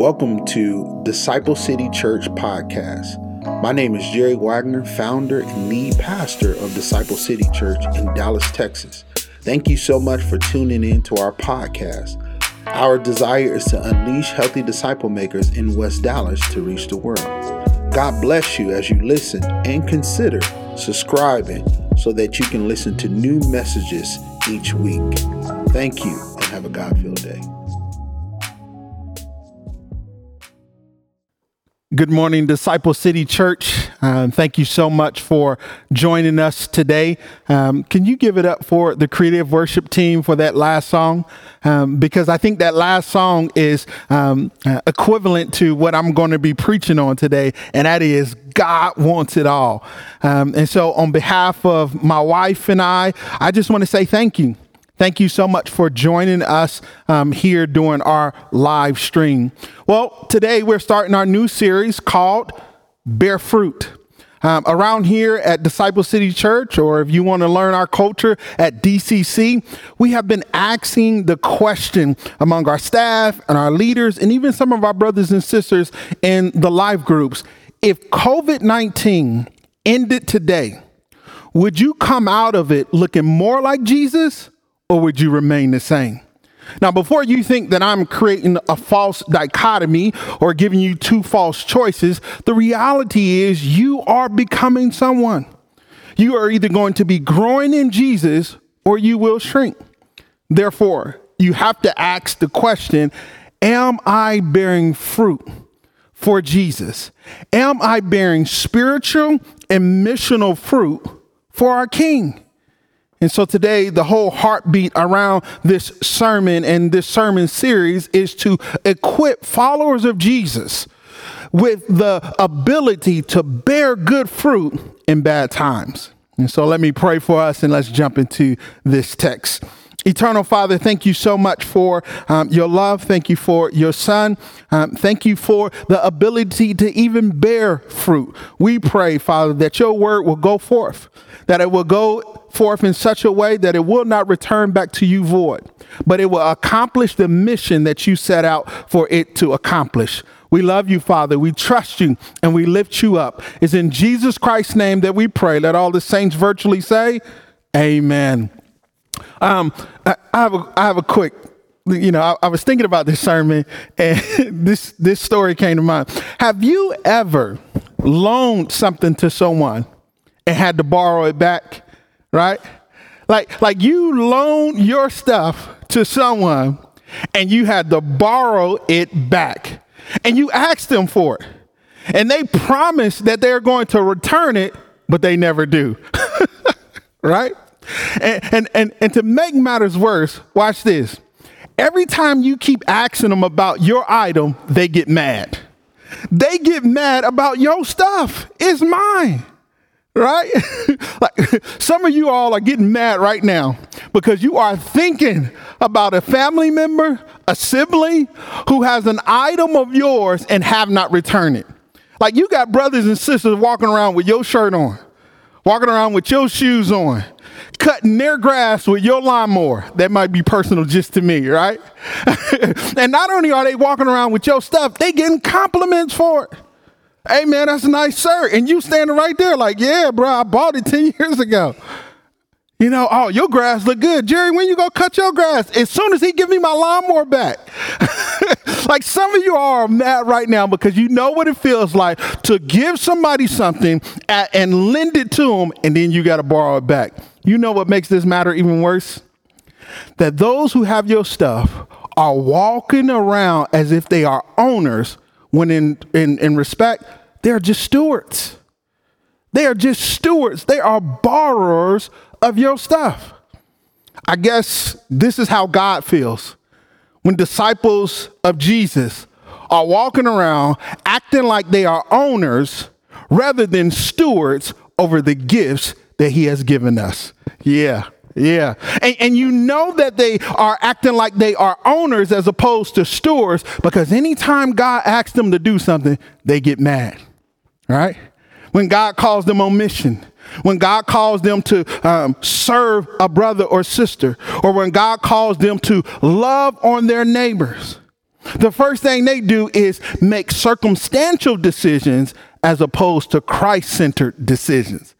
Welcome to Disciple City Church Podcast. My name is Jerry Wagner, founder and lead pastor of Disciple City Church in Dallas, Texas. Thank you so much for tuning in to our podcast. Our desire is to unleash healthy disciple makers in West Dallas to reach the world. God bless you as you listen and consider subscribing so that you can listen to new messages each week. Thank you and have a God filled day. Good morning, Disciple City Church. Um, thank you so much for joining us today. Um, can you give it up for the creative worship team for that last song? Um, because I think that last song is um, uh, equivalent to what I'm going to be preaching on today, and that is God wants it all. Um, and so, on behalf of my wife and I, I just want to say thank you. Thank you so much for joining us um, here during our live stream. Well, today we're starting our new series called Bear Fruit. Um, around here at Disciple City Church, or if you want to learn our culture at DCC, we have been asking the question among our staff and our leaders, and even some of our brothers and sisters in the live groups if COVID 19 ended today, would you come out of it looking more like Jesus or would you remain the same? Now, before you think that I'm creating a false dichotomy or giving you two false choices, the reality is you are becoming someone. You are either going to be growing in Jesus or you will shrink. Therefore, you have to ask the question Am I bearing fruit for Jesus? Am I bearing spiritual and missional fruit for our King? And so today, the whole heartbeat around this sermon and this sermon series is to equip followers of Jesus with the ability to bear good fruit in bad times. And so let me pray for us and let's jump into this text. Eternal Father, thank you so much for um, your love. Thank you for your Son. Um, thank you for the ability to even bear fruit. We pray, Father, that your word will go forth, that it will go forth in such a way that it will not return back to you void, but it will accomplish the mission that you set out for it to accomplish. We love you, Father. We trust you and we lift you up. It's in Jesus Christ's name that we pray. Let all the saints virtually say, Amen. Um, I, I have a, I have a quick you know, I, I, was thinking about this sermon and this this story came to mind. Have you ever loaned something to someone and had to borrow it back? right? Like, like you loan your stuff to someone and you had to borrow it back and you asked them for it and they promise that they're going to return it, but they never do, right? And, and, and, and to make matters worse, watch this. Every time you keep asking them about your item, they get mad. They get mad about your stuff. It's mine right? like some of you all are getting mad right now because you are thinking about a family member, a sibling who has an item of yours and have not returned it. Like you got brothers and sisters walking around with your shirt on, walking around with your shoes on, cutting their grass with your lawnmower. That might be personal just to me, right? and not only are they walking around with your stuff, they getting compliments for it. Hey man, that's a nice shirt. And you standing right there like, yeah, bro, I bought it 10 years ago. You know, oh, your grass look good. Jerry, when you go cut your grass? As soon as he give me my lawnmower back. like some of you are mad right now because you know what it feels like to give somebody something at, and lend it to them and then you got to borrow it back. You know what makes this matter even worse? That those who have your stuff are walking around as if they are owners when in, in, in respect, they're just stewards. They are just stewards. They are borrowers of your stuff. I guess this is how God feels when disciples of Jesus are walking around acting like they are owners rather than stewards over the gifts that He has given us. Yeah. Yeah. And, and you know that they are acting like they are owners as opposed to stewards because anytime God asks them to do something, they get mad, right? When God calls them on mission, when God calls them to um, serve a brother or sister, or when God calls them to love on their neighbors, The first thing they do is make circumstantial decisions as opposed to Christ centered decisions.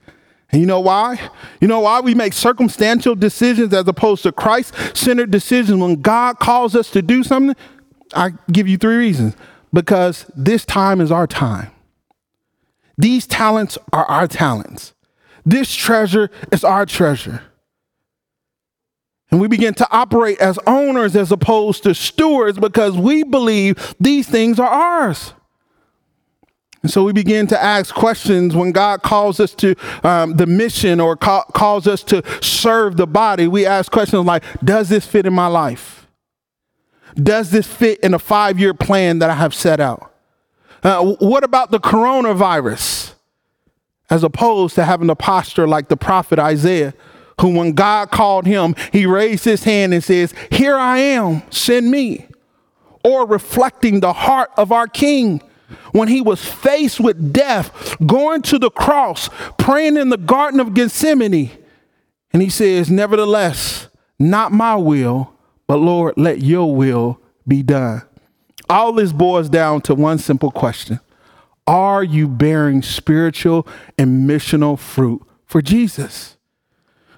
And you know why? You know why we make circumstantial decisions as opposed to Christ centered decisions when God calls us to do something? I give you three reasons. Because this time is our time. These talents are our talents. This treasure is our treasure. And we begin to operate as owners as opposed to stewards because we believe these things are ours. And so we begin to ask questions when God calls us to um, the mission or ca- calls us to serve the body. We ask questions like Does this fit in my life? Does this fit in a five year plan that I have set out? Uh, what about the coronavirus? As opposed to having a posture like the prophet Isaiah, who, when God called him, he raised his hand and says, Here I am, send me. Or reflecting the heart of our king when he was faced with death, going to the cross, praying in the Garden of Gethsemane. And he says, Nevertheless, not my will, but Lord, let your will be done. All this boils down to one simple question Are you bearing spiritual and missional fruit for Jesus?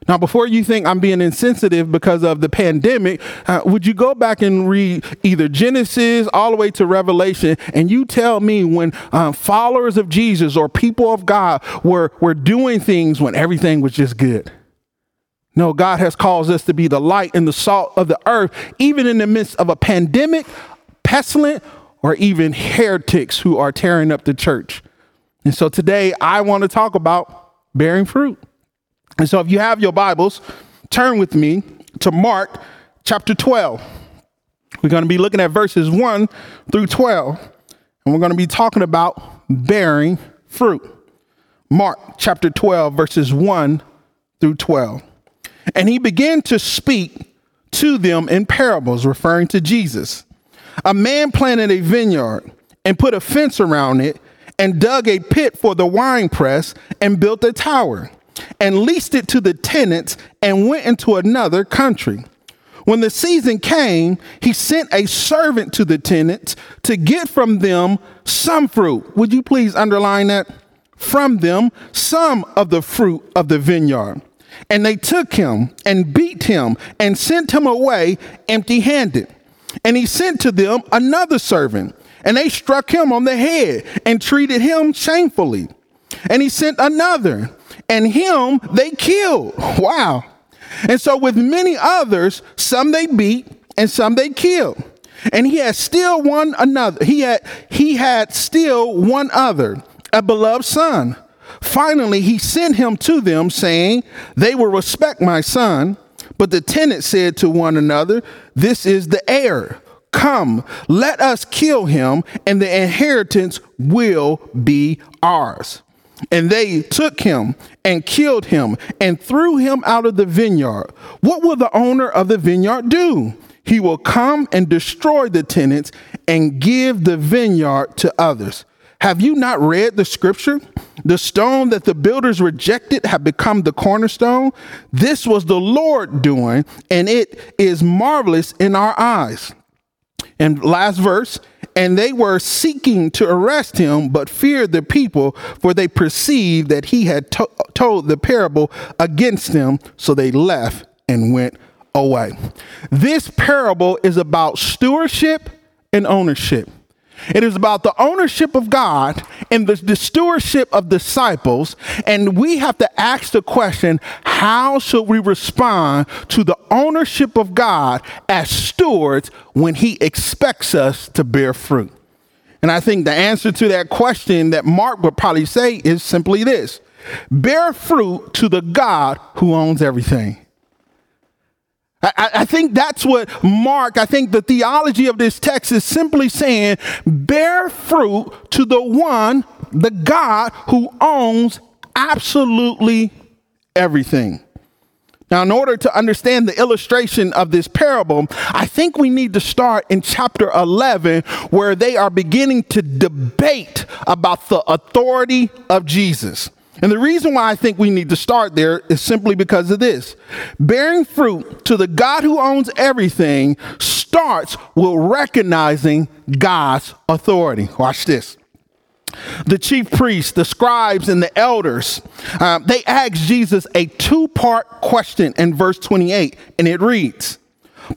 Now, before you think I'm being insensitive because of the pandemic, uh, would you go back and read either Genesis all the way to Revelation and you tell me when uh, followers of Jesus or people of God were, were doing things when everything was just good? No, God has caused us to be the light and the salt of the earth, even in the midst of a pandemic, pestilent, or even heretics who are tearing up the church. And so today I want to talk about bearing fruit. And so if you have your Bibles, turn with me to Mark chapter 12. We're going to be looking at verses 1 through 12, and we're going to be talking about bearing fruit. Mark chapter 12, verses 1 through 12. And he began to speak to them in parables, referring to Jesus. A man planted a vineyard and put a fence around it and dug a pit for the wine press and built a tower and leased it to the tenants and went into another country. When the season came, he sent a servant to the tenants to get from them some fruit. Would you please underline that? From them some of the fruit of the vineyard. And they took him and beat him and sent him away empty handed. And he sent to them another servant, and they struck him on the head and treated him shamefully. And he sent another and him they killed. Wow. And so, with many others, some they beat and some they killed. And he had still one another. He had he had still one other, a beloved son. Finally, he sent him to them, saying, They will respect my son. But the tenants said to one another, This is the heir. Come, let us kill him, and the inheritance will be ours. And they took him and killed him and threw him out of the vineyard. What will the owner of the vineyard do? He will come and destroy the tenants and give the vineyard to others. Have you not read the scripture? The stone that the builders rejected have become the cornerstone. This was the Lord doing, and it is marvelous in our eyes. And last verse, and they were seeking to arrest him, but feared the people, for they perceived that he had to- told the parable against them. So they left and went away. This parable is about stewardship and ownership. It is about the ownership of God and the, the, stewardship of disciples. And we have to ask the question how should we respond to the ownership of God as stewards when He expects us to bear fruit? And I think the answer to that question that Mark would probably say is simply this bear fruit to the God who owns everything. I, I, think that's what Mark, I think the theology of this text is simply saying bear fruit to the one, the God who owns absolutely everything. Now, in order to understand the illustration of this parable, I think we need to start in chapter 11, where they are beginning to debate about the authority of Jesus. And the reason why I think we need to start there is simply because of this. Bearing fruit to the God who owns everything starts with recognizing God's authority. Watch this. The chief priests, the scribes, and the elders, um, they asked Jesus a two part question in verse 28, and it reads,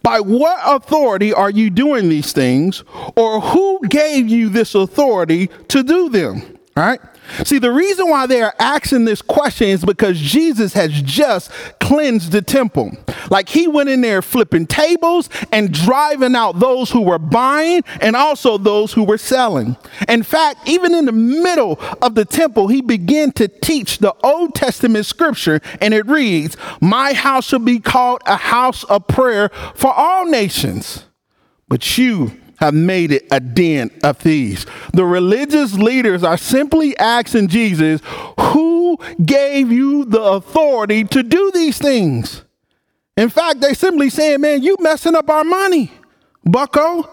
By what authority are you doing these things, or who gave you this authority to do them? All right? See, the reason why they are asking this question is because Jesus has just cleansed the temple. Like he went in there flipping tables and driving out those who were buying and also those who were selling. In fact, even in the middle of the temple, he began to teach the Old Testament scripture, and it reads, My house shall be called a house of prayer for all nations. But you, have made it a den of thieves. The religious leaders are simply asking Jesus, Who gave you the authority to do these things? In fact, they simply saying, Man, you messing up our money, bucko.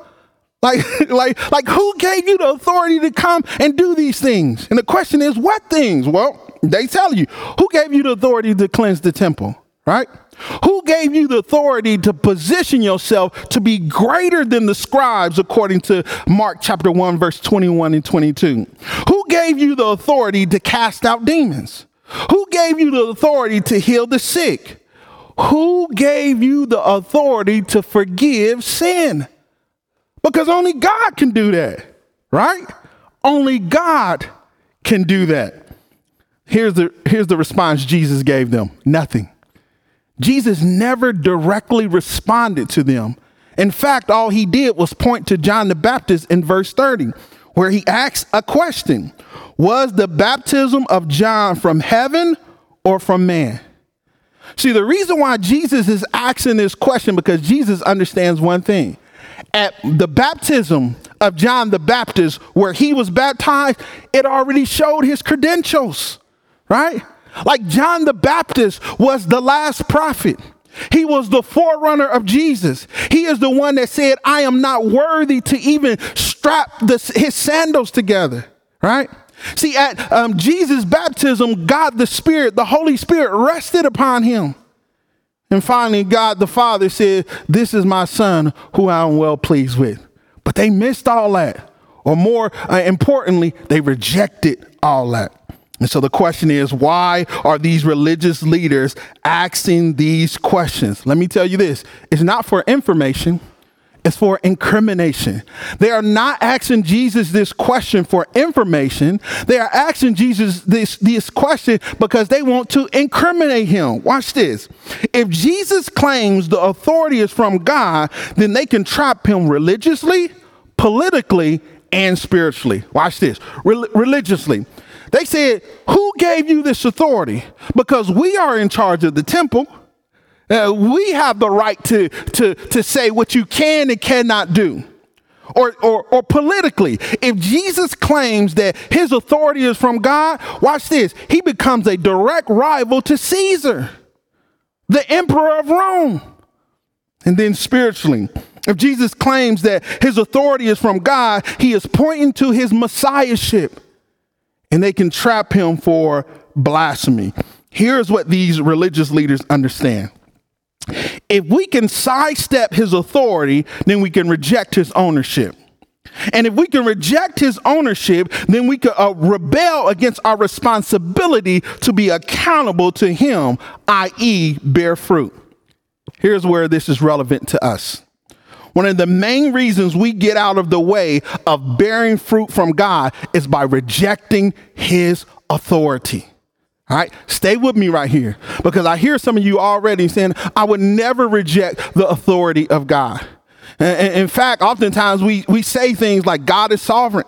Like, like, like, who gave you the authority to come and do these things? And the question is, what things? Well, they tell you, who gave you the authority to cleanse the temple, right? Who gave you the authority to position yourself to be greater than the scribes, according to Mark chapter 1, verse 21 and 22? Who gave you the authority to cast out demons? Who gave you the authority to heal the sick? Who gave you the authority to forgive sin? Because only God can do that, right? Only God can do that. Here's the, here's the response Jesus gave them nothing. Jesus never directly responded to them. In fact, all he did was point to John the Baptist in verse 30, where he asks a question Was the baptism of John from heaven or from man? See, the reason why Jesus is asking this question because Jesus understands one thing. At the baptism of John the Baptist, where he was baptized, it already showed his credentials, right? Like John the Baptist was the last prophet. He was the forerunner of Jesus. He is the one that said, I am not worthy to even strap the, his sandals together, right? See, at um, Jesus' baptism, God the Spirit, the Holy Spirit rested upon him. And finally, God the Father said, This is my Son who I am well pleased with. But they missed all that. Or more uh, importantly, they rejected all that. And so the question is, why are these religious leaders asking these questions? Let me tell you this it's not for information, it's for incrimination. They are not asking Jesus this question for information. They are asking Jesus this, this question because they want to incriminate him. Watch this. If Jesus claims the authority is from God, then they can trap him religiously, politically, and spiritually. Watch this. Re- religiously. They said, Who gave you this authority? Because we are in charge of the temple. Uh, we have the right to, to, to say what you can and cannot do. Or, or, or politically, if Jesus claims that his authority is from God, watch this, he becomes a direct rival to Caesar, the emperor of Rome. And then spiritually, if Jesus claims that his authority is from God, he is pointing to his messiahship and they can trap him for blasphemy. Here's what these religious leaders understand. If we can sidestep his authority, then we can reject his ownership. And if we can reject his ownership, then we can uh, rebel against our responsibility to be accountable to him, i.e., bear fruit. Here's where this is relevant to us. One of the main reasons we get out of the way of bearing fruit from God is by rejecting his authority. All right, stay with me right here because I hear some of you already saying, I would never reject the authority of God. In fact, oftentimes we, we say things like God is sovereign.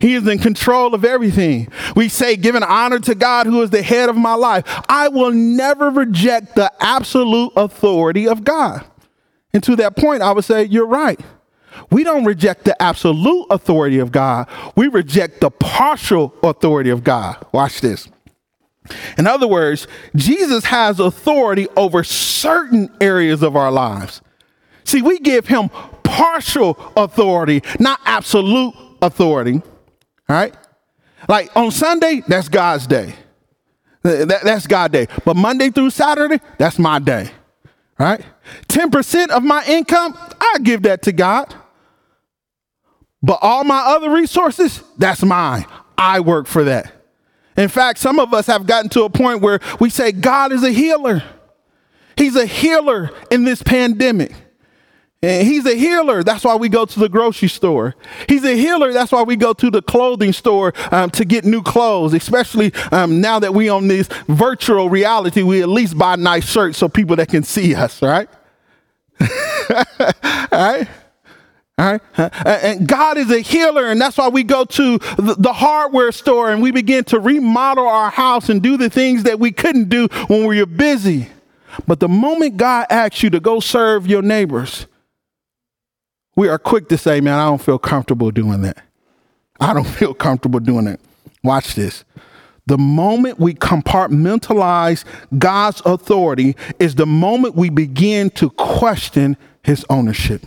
He is in control of everything. We say, giving honor to God who is the head of my life. I will never reject the absolute authority of God. And to that point, I would say, you're right. We don't reject the absolute authority of God, we reject the partial authority of God. Watch this. In other words, Jesus has authority over certain areas of our lives. See, we give him partial authority, not absolute authority. All right? Like on Sunday, that's God's day. That, that's God day. But Monday through Saturday, that's my day. Right? 10% of my income, I give that to God. But all my other resources, that's mine. I work for that. In fact, some of us have gotten to a point where we say God is a healer. He's a healer in this pandemic. And he's a healer. That's why we go to the grocery store. He's a healer. That's why we go to the clothing store um, to get new clothes, especially um, now that we on this virtual reality. We at least buy nice shirts so people that can see us, right? All right. All right. And God is a healer, and that's why we go to the hardware store and we begin to remodel our house and do the things that we couldn't do when we were busy. But the moment God asks you to go serve your neighbors, we are quick to say, man, I don't feel comfortable doing that. I don't feel comfortable doing that. Watch this. The moment we compartmentalize God's authority is the moment we begin to question his ownership.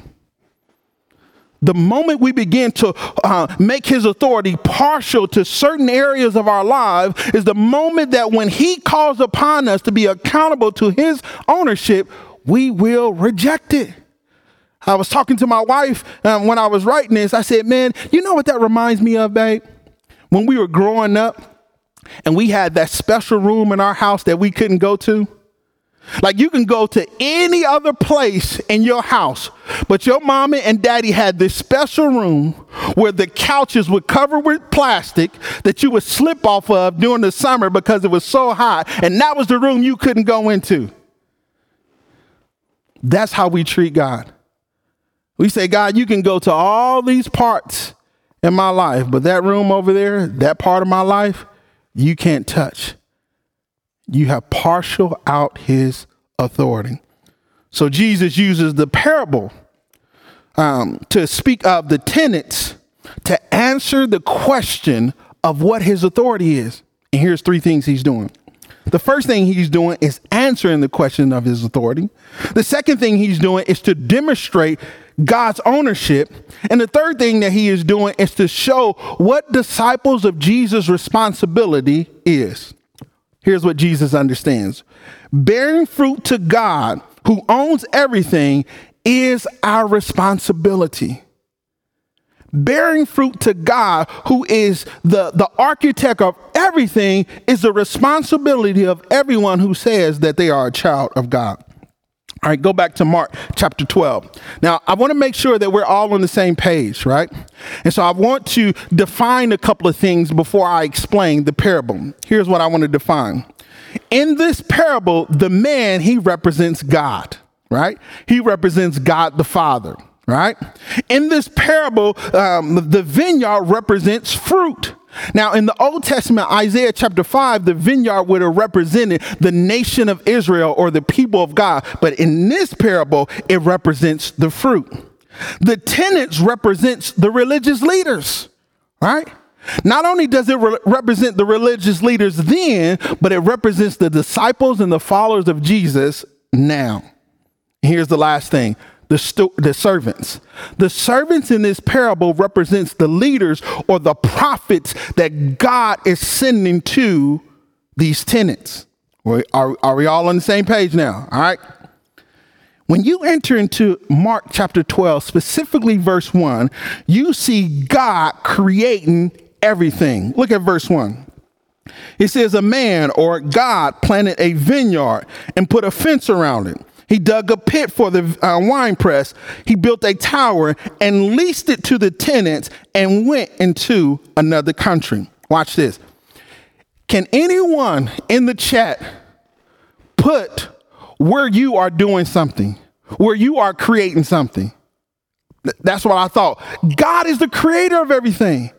The moment we begin to uh, make his authority partial to certain areas of our life is the moment that when he calls upon us to be accountable to his ownership, we will reject it. I was talking to my wife um, when I was writing this. I said, Man, you know what that reminds me of, babe? When we were growing up and we had that special room in our house that we couldn't go to. Like you can go to any other place in your house, but your mommy and daddy had this special room where the couches were covered with plastic that you would slip off of during the summer because it was so hot, and that was the room you couldn't go into. That's how we treat God. We say, God, you can go to all these parts in my life, but that room over there, that part of my life, you can't touch. You have partial out his authority. So Jesus uses the parable um, to speak of the tenants to answer the question of what his authority is. And here's three things he's doing. The first thing he's doing is answering the question of his authority. The second thing he's doing is to demonstrate God's ownership. And the third thing that he is doing is to show what disciples of Jesus' responsibility is. Here's what Jesus understands bearing fruit to God, who owns everything, is our responsibility. Bearing fruit to God, who is the, the architect of everything, is the responsibility of everyone who says that they are a child of God. All right, go back to Mark chapter 12. Now, I want to make sure that we're all on the same page, right? And so I want to define a couple of things before I explain the parable. Here's what I want to define. In this parable, the man, he represents God, right? He represents God the Father, right? In this parable, um, the vineyard represents fruit. Now, in the Old Testament, Isaiah chapter 5, the vineyard would have represented the nation of Israel or the people of God. But in this parable, it represents the fruit. The tenants represents the religious leaders, right? Not only does it re- represent the religious leaders then, but it represents the disciples and the followers of Jesus now. Here's the last thing the, stu- the servants. The servants in this parable represents the leaders or the prophets that God is sending to these tenants. Are, are we all on the same page now? All right. When you enter into Mark chapter 12, specifically verse 1, you see God creating everything. Look at verse 1. It says, A man or God planted a vineyard and put a fence around it he dug a pit for the uh, wine press. He built a tower and leased it to the tenants and went into another country. Watch this. Can anyone in the chat put where you are doing something, where you are creating something? That's what I thought. God is the creator of everything.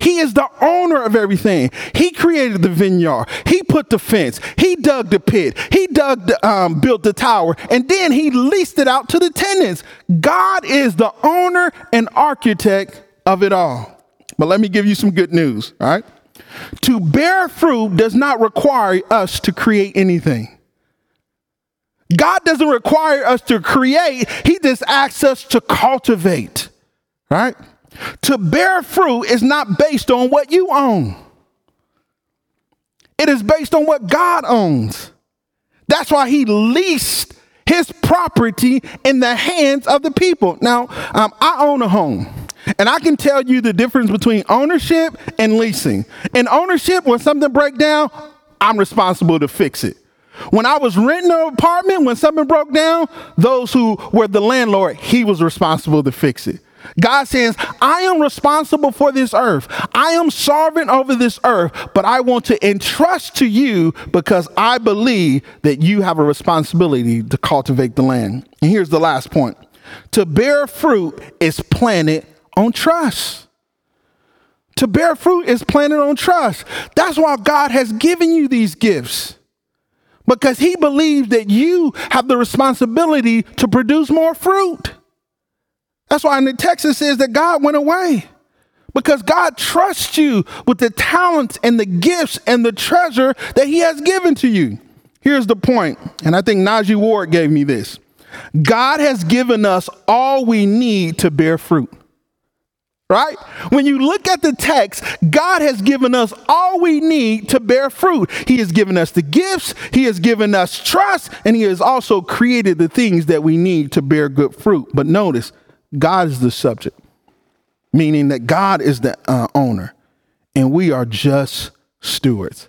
He is the owner of everything. He created the vineyard. He put the fence. He dug the pit. He dug the, um, built the tower, and then he leased it out to the tenants. God is the owner and architect of it all. But let me give you some good news, all right? To bear fruit does not require us to create anything. God doesn't require us to create, He just asks us to cultivate, right? To bear fruit is not based on what you own. It is based on what God owns. That's why he leased his property in the hands of the people. Now, um, I own a home. And I can tell you the difference between ownership and leasing. In ownership, when something breaks down, I'm responsible to fix it. When I was renting an apartment, when something broke down, those who were the landlord, he was responsible to fix it. God says, I am responsible for this earth. I am sovereign over this earth, but I want to entrust to you because I believe that you have a responsibility to cultivate the land. And here's the last point to bear fruit is planted on trust. To bear fruit is planted on trust. That's why God has given you these gifts because He believes that you have the responsibility to produce more fruit. That's why in the text it says that God went away because God trusts you with the talents and the gifts and the treasure that He has given to you. Here's the point, and I think Najee Ward gave me this God has given us all we need to bear fruit. Right? When you look at the text, God has given us all we need to bear fruit. He has given us the gifts, He has given us trust, and He has also created the things that we need to bear good fruit. But notice, God is the subject, meaning that God is the uh, owner and we are just stewards.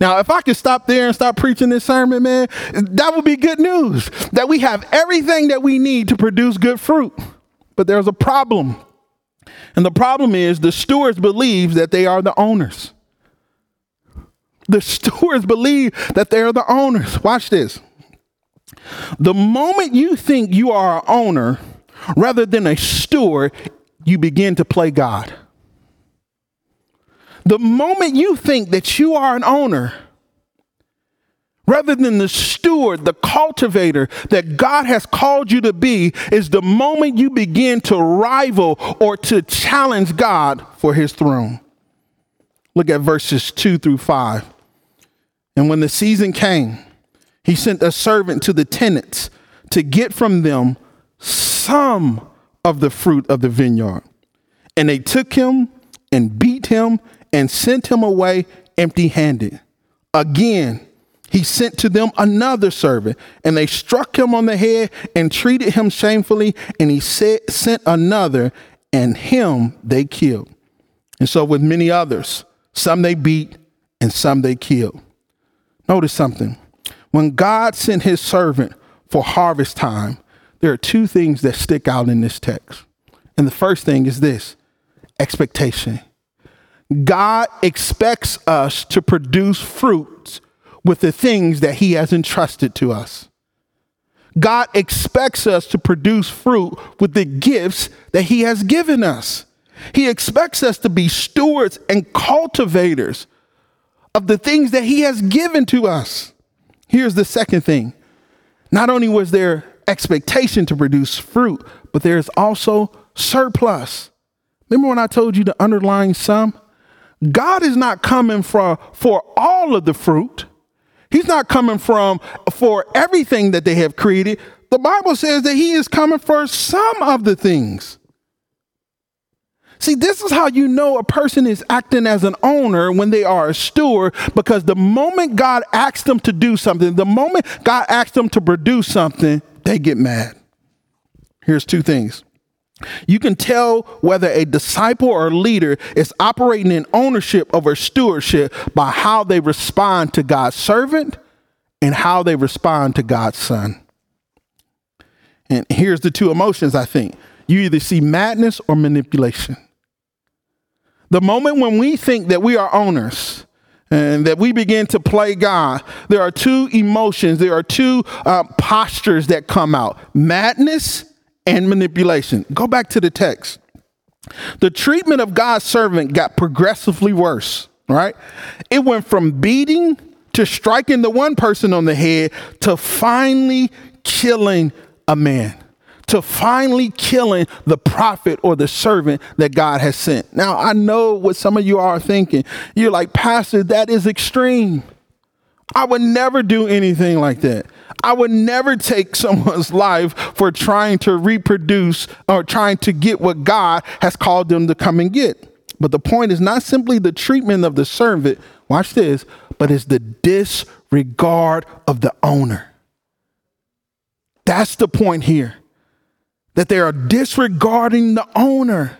Now, if I could stop there and stop preaching this sermon, man, that would be good news that we have everything that we need to produce good fruit. But there's a problem. And the problem is the stewards believe that they are the owners. The stewards believe that they are the owners. Watch this. The moment you think you are an owner, rather than a steward, you begin to play God. The moment you think that you are an owner, rather than the steward, the cultivator that God has called you to be, is the moment you begin to rival or to challenge God for his throne. Look at verses 2 through 5. And when the season came, he sent a servant to the tenants to get from them some of the fruit of the vineyard. And they took him and beat him and sent him away empty handed. Again, he sent to them another servant, and they struck him on the head and treated him shamefully. And he sent another, and him they killed. And so, with many others, some they beat and some they killed. Notice something. When God sent his servant for harvest time, there are two things that stick out in this text. And the first thing is this expectation. God expects us to produce fruits with the things that He has entrusted to us. God expects us to produce fruit with the gifts that He has given us. He expects us to be stewards and cultivators of the things that He has given to us. Here's the second thing not only was there expectation to produce fruit, but there's also surplus. Remember when I told you the underlying sum? God is not coming for, for all of the fruit. He's not coming from for everything that they have created. The Bible says that he is coming for some of the things. See, this is how you know a person is acting as an owner when they are a steward, because the moment God asks them to do something, the moment God asks them to produce something, they get mad. Here's two things. You can tell whether a disciple or leader is operating in ownership over stewardship by how they respond to God's servant and how they respond to God's son. And here's the two emotions I think you either see madness or manipulation. The moment when we think that we are owners, and that we begin to play God, there are two emotions, there are two uh, postures that come out madness and manipulation. Go back to the text. The treatment of God's servant got progressively worse, right? It went from beating to striking the one person on the head to finally killing a man to finally killing the prophet or the servant that God has sent. Now, I know what some of you are thinking. You're like, Pastor, that is extreme. I would never do anything like that. I would never take someone's life for trying to reproduce or trying to get what God has called them to come and get. But the point is not simply the treatment of the servant, watch this, but it's the disregard of the owner. That's the point here. That they are disregarding the owner.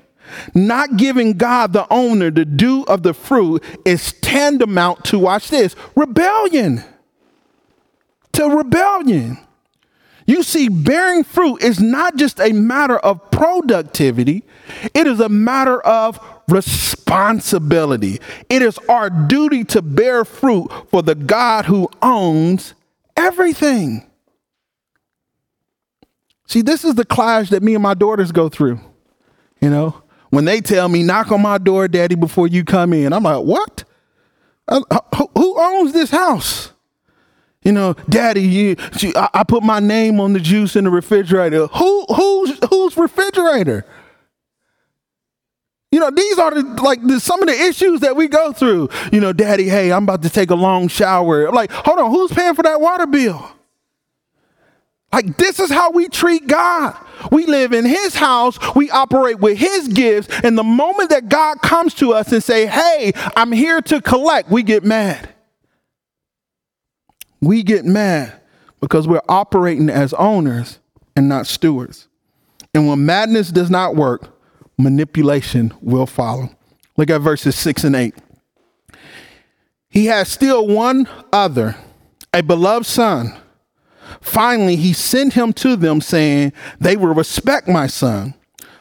Not giving God the owner the due of the fruit is tantamount to, watch this, rebellion. To rebellion. You see, bearing fruit is not just a matter of productivity, it is a matter of responsibility. It is our duty to bear fruit for the God who owns everything. See, this is the clash that me and my daughters go through. You know, when they tell me, knock on my door, daddy, before you come in, I'm like, what? Uh, who owns this house? You know, Daddy, you, I, put my name on the juice in the refrigerator. Who, who's, whose refrigerator? You know, these are the, like the, some of the issues that we go through. You know, Daddy, hey, I'm about to take a long shower. I'm like, hold on, who's paying for that water bill? Like, this is how we treat God. We live in His house, we operate with His gifts, and the moment that God comes to us and say, "Hey, I'm here to collect," we get mad we get mad because we're operating as owners and not stewards. And when madness does not work, manipulation will follow. Look at verses 6 and 8. He has still one other, a beloved son. Finally, he sent him to them, saying, They will respect my son.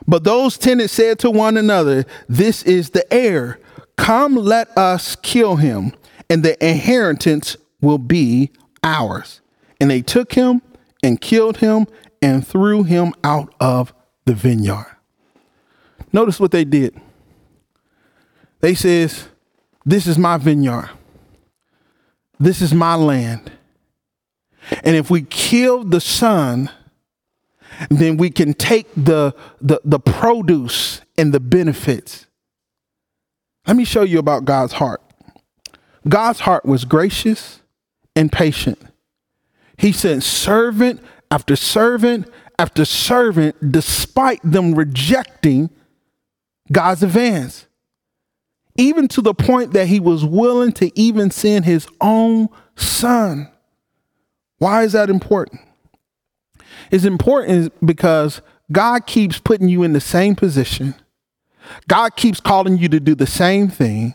But those tenants said to one another, This is the heir. Come, let us kill him, and the inheritance will be ours. And they took him and killed him and threw him out of the vineyard. Notice what they did. They says, "This is my vineyard. This is my land. And if we kill the son, then we can take the, the, the produce and the benefits. Let me show you about God's heart. God's heart was gracious and patient. He sent servant after servant after servant, despite them rejecting God's advance. Even to the point that he was willing to even send his own son. Why is that important? It's important because God keeps putting you in the same position. God keeps calling you to do the same thing.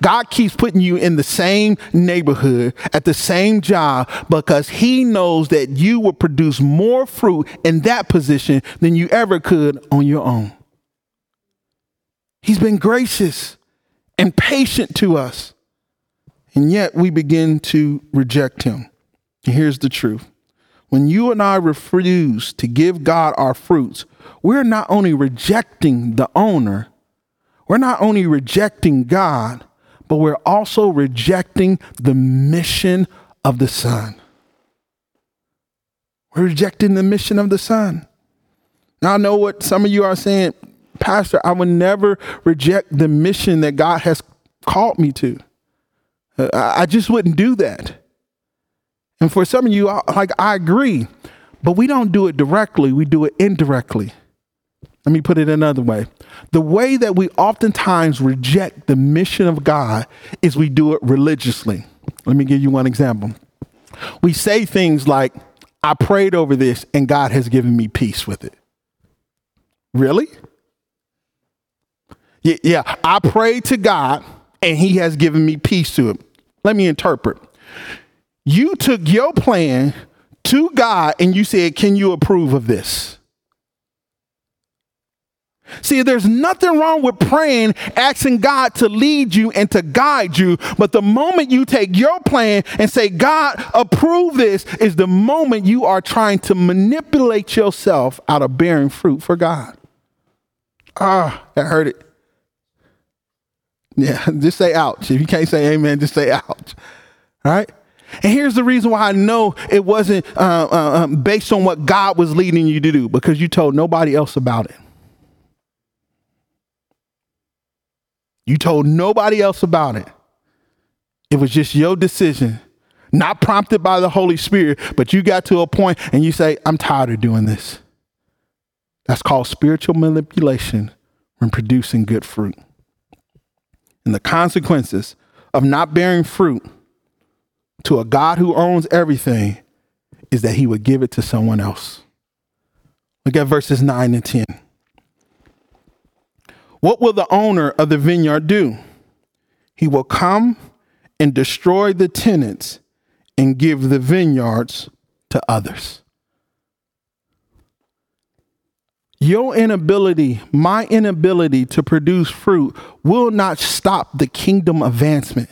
God keeps putting you in the same neighborhood at the same job because He knows that you will produce more fruit in that position than you ever could on your own. He's been gracious and patient to us, and yet we begin to reject Him. Here's the truth when you and I refuse to give God our fruits, we're not only rejecting the owner, we're not only rejecting God, but we're also rejecting the mission of the Son. We're rejecting the mission of the Son. Now, I know what some of you are saying, Pastor, I would never reject the mission that God has called me to. Uh, I just wouldn't do that. And for some of you, like, I agree, but we don't do it directly, we do it indirectly. Let me put it another way. The way that we oftentimes reject the mission of God is we do it religiously. Let me give you one example. We say things like, I prayed over this and God has given me peace with it. Really? Yeah, yeah, I prayed to God and he has given me peace to it. Let me interpret. You took your plan to God and you said, Can you approve of this? See, there's nothing wrong with praying, asking God to lead you and to guide you. But the moment you take your plan and say, God, approve this, is the moment you are trying to manipulate yourself out of bearing fruit for God. Ah, I heard it. Yeah, just say ouch. If you can't say amen, just say ouch. All right? And here's the reason why I know it wasn't uh, uh, um, based on what God was leading you to do because you told nobody else about it. You told nobody else about it. It was just your decision, not prompted by the Holy Spirit, but you got to a point and you say, I'm tired of doing this. That's called spiritual manipulation when producing good fruit. And the consequences of not bearing fruit to a God who owns everything is that he would give it to someone else. Look at verses 9 and 10. What will the owner of the vineyard do? He will come and destroy the tenants and give the vineyards to others. Your inability, my inability to produce fruit will not stop the kingdom advancement.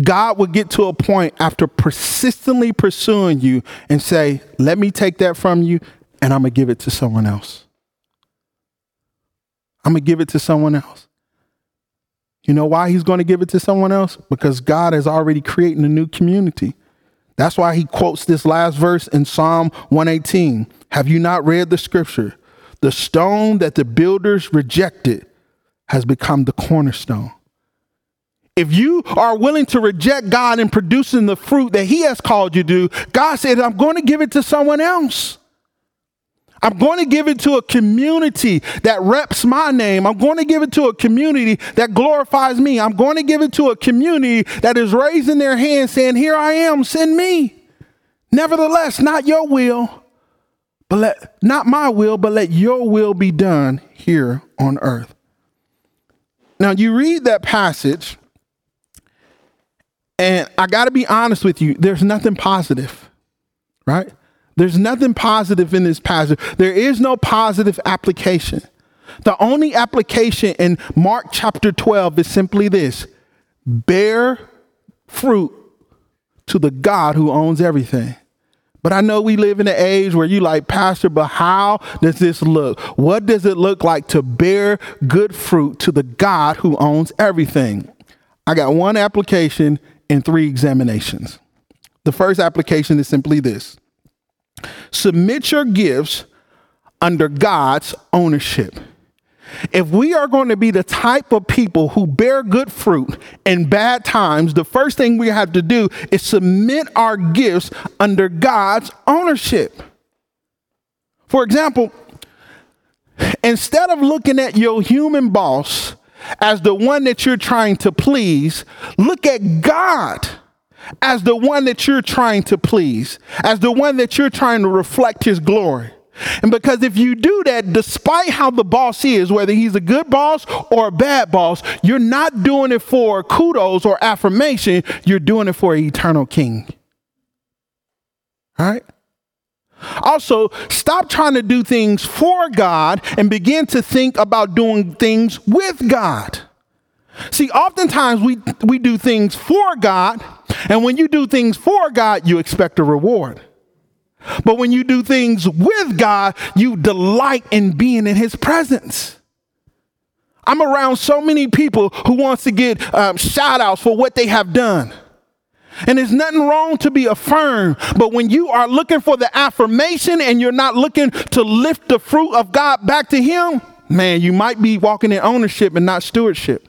God will get to a point after persistently pursuing you and say, Let me take that from you and I'm going to give it to someone else. I'm going to give it to someone else. You know why he's going to give it to someone else? Because God is already creating a new community. That's why he quotes this last verse in Psalm 118. Have you not read the scripture? The stone that the builders rejected has become the cornerstone. If you are willing to reject God in producing the fruit that He has called you to God said, I'm going to give it to someone else. I'm going to give it to a community that reps my name. I'm going to give it to a community that glorifies me. I'm going to give it to a community that is raising their hand saying, Here I am, send me. Nevertheless, not your will, but let not my will, but let your will be done here on earth. Now you read that passage, and I got to be honest with you, there's nothing positive, right? There's nothing positive in this passage. There is no positive application. The only application in Mark chapter 12 is simply this bear fruit to the God who owns everything. But I know we live in an age where you like, Pastor, but how does this look? What does it look like to bear good fruit to the God who owns everything? I got one application and three examinations. The first application is simply this submit your gifts under God's ownership. If we are going to be the type of people who bear good fruit in bad times, the first thing we have to do is submit our gifts under God's ownership. For example, instead of looking at your human boss as the one that you're trying to please, look at God as the one that you're trying to please, as the one that you're trying to reflect his glory. And because if you do that, despite how the boss is, whether he's a good boss or a bad boss, you're not doing it for kudos or affirmation, you're doing it for an eternal king. All right? Also, stop trying to do things for God and begin to think about doing things with God. See, oftentimes we, we do things for God, and when you do things for God, you expect a reward. But when you do things with God, you delight in being in His presence. I'm around so many people who wants to get um, shout outs for what they have done. And there's nothing wrong to be affirmed, but when you are looking for the affirmation and you're not looking to lift the fruit of God back to Him, man, you might be walking in ownership and not stewardship.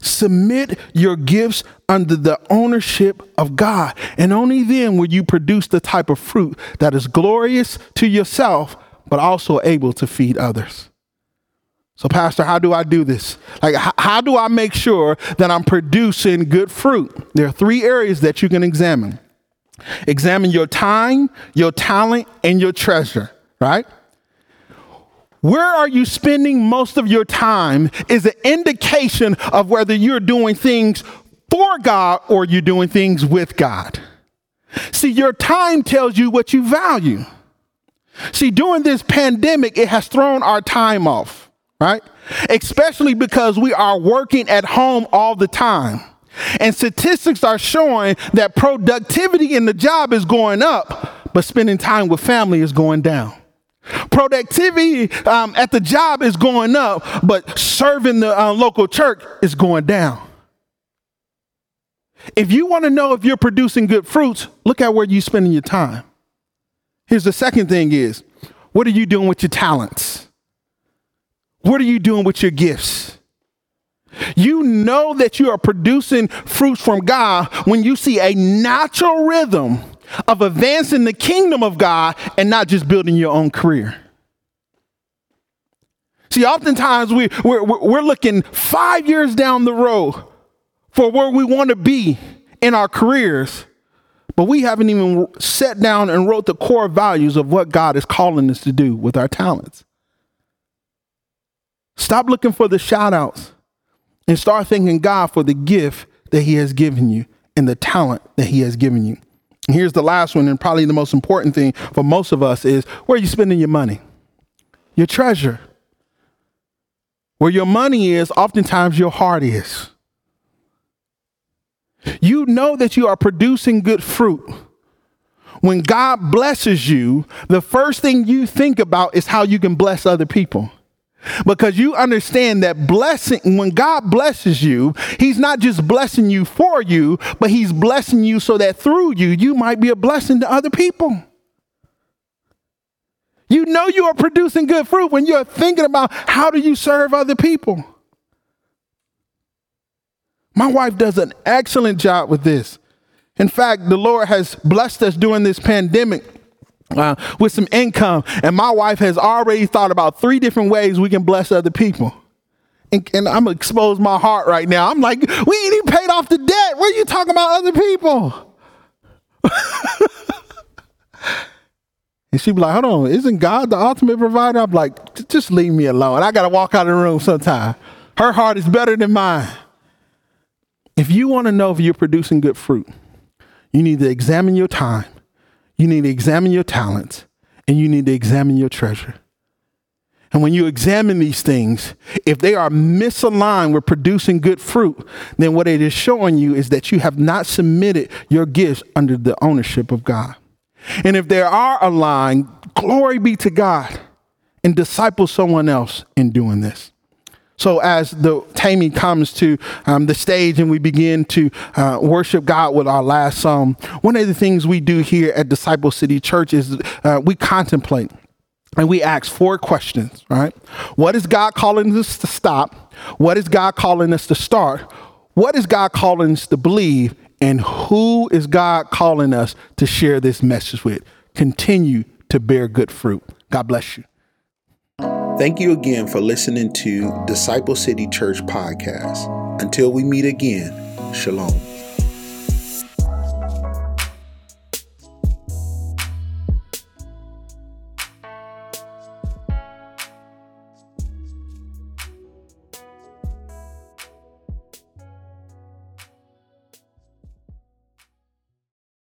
Submit your gifts under the ownership of God. And only then will you produce the type of fruit that is glorious to yourself, but also able to feed others. So, Pastor, how do I do this? Like, how do I make sure that I'm producing good fruit? There are three areas that you can examine examine your time, your talent, and your treasure, right? Where are you spending most of your time is an indication of whether you're doing things for God or you're doing things with God. See, your time tells you what you value. See, during this pandemic, it has thrown our time off, right? Especially because we are working at home all the time. And statistics are showing that productivity in the job is going up, but spending time with family is going down. Productivity um, at the job is going up, but serving the uh, local church is going down. If you want to know if you're producing good fruits, look at where you're spending your time. Here's the second thing is, what are you doing with your talents? What are you doing with your gifts? You know that you are producing fruits from God when you see a natural rhythm of advancing the kingdom of God and not just building your own career. See, oftentimes we, we're, we're looking five years down the road for where we want to be. in our careers, but we haven't even sat down and wrote the core values of what God is calling us to do with our talents. Stop looking for the shout outs and start thanking God for the gift that He has given you and the talent that He has given you. And here's the last one, and probably the most important thing for most of us is where are you spending your money? Your treasure. Where your money is, oftentimes your heart is. You know that you are producing good fruit. When God blesses you, the first thing you think about is how you can bless other people. Because you understand that blessing, when God blesses you, He's not just blessing you for you, but He's blessing you so that through you, you might be a blessing to other people. You know you are producing good fruit when you're thinking about how do you serve other people. My wife does an excellent job with this. In fact, the Lord has blessed us during this pandemic uh, with some income, and my wife has already thought about three different ways we can bless other people. And, and I'm gonna expose my heart right now. I'm like, we ain't even paid off the debt. What are you talking about other people? and she'd be like, hold on, isn't God the ultimate provider? I'm like, just leave me alone. I gotta walk out of the room sometime. Her heart is better than mine. If you want to know if you're producing good fruit, you need to examine your time you need to examine your talents and you need to examine your treasure. And when you examine these things, if they are misaligned with producing good fruit, then what it is showing you is that you have not submitted your gifts under the ownership of God. And if they are aligned, glory be to God and disciple someone else in doing this. So as the Tammy comes to um, the stage and we begin to uh, worship God with our last song, one of the things we do here at Disciple City Church is uh, we contemplate and we ask four questions, right? What is God calling us to stop? What is God calling us to start? What is God calling us to believe? And who is God calling us to share this message with? Continue to bear good fruit. God bless you. Thank you again for listening to Disciple City Church Podcast. Until we meet again, shalom.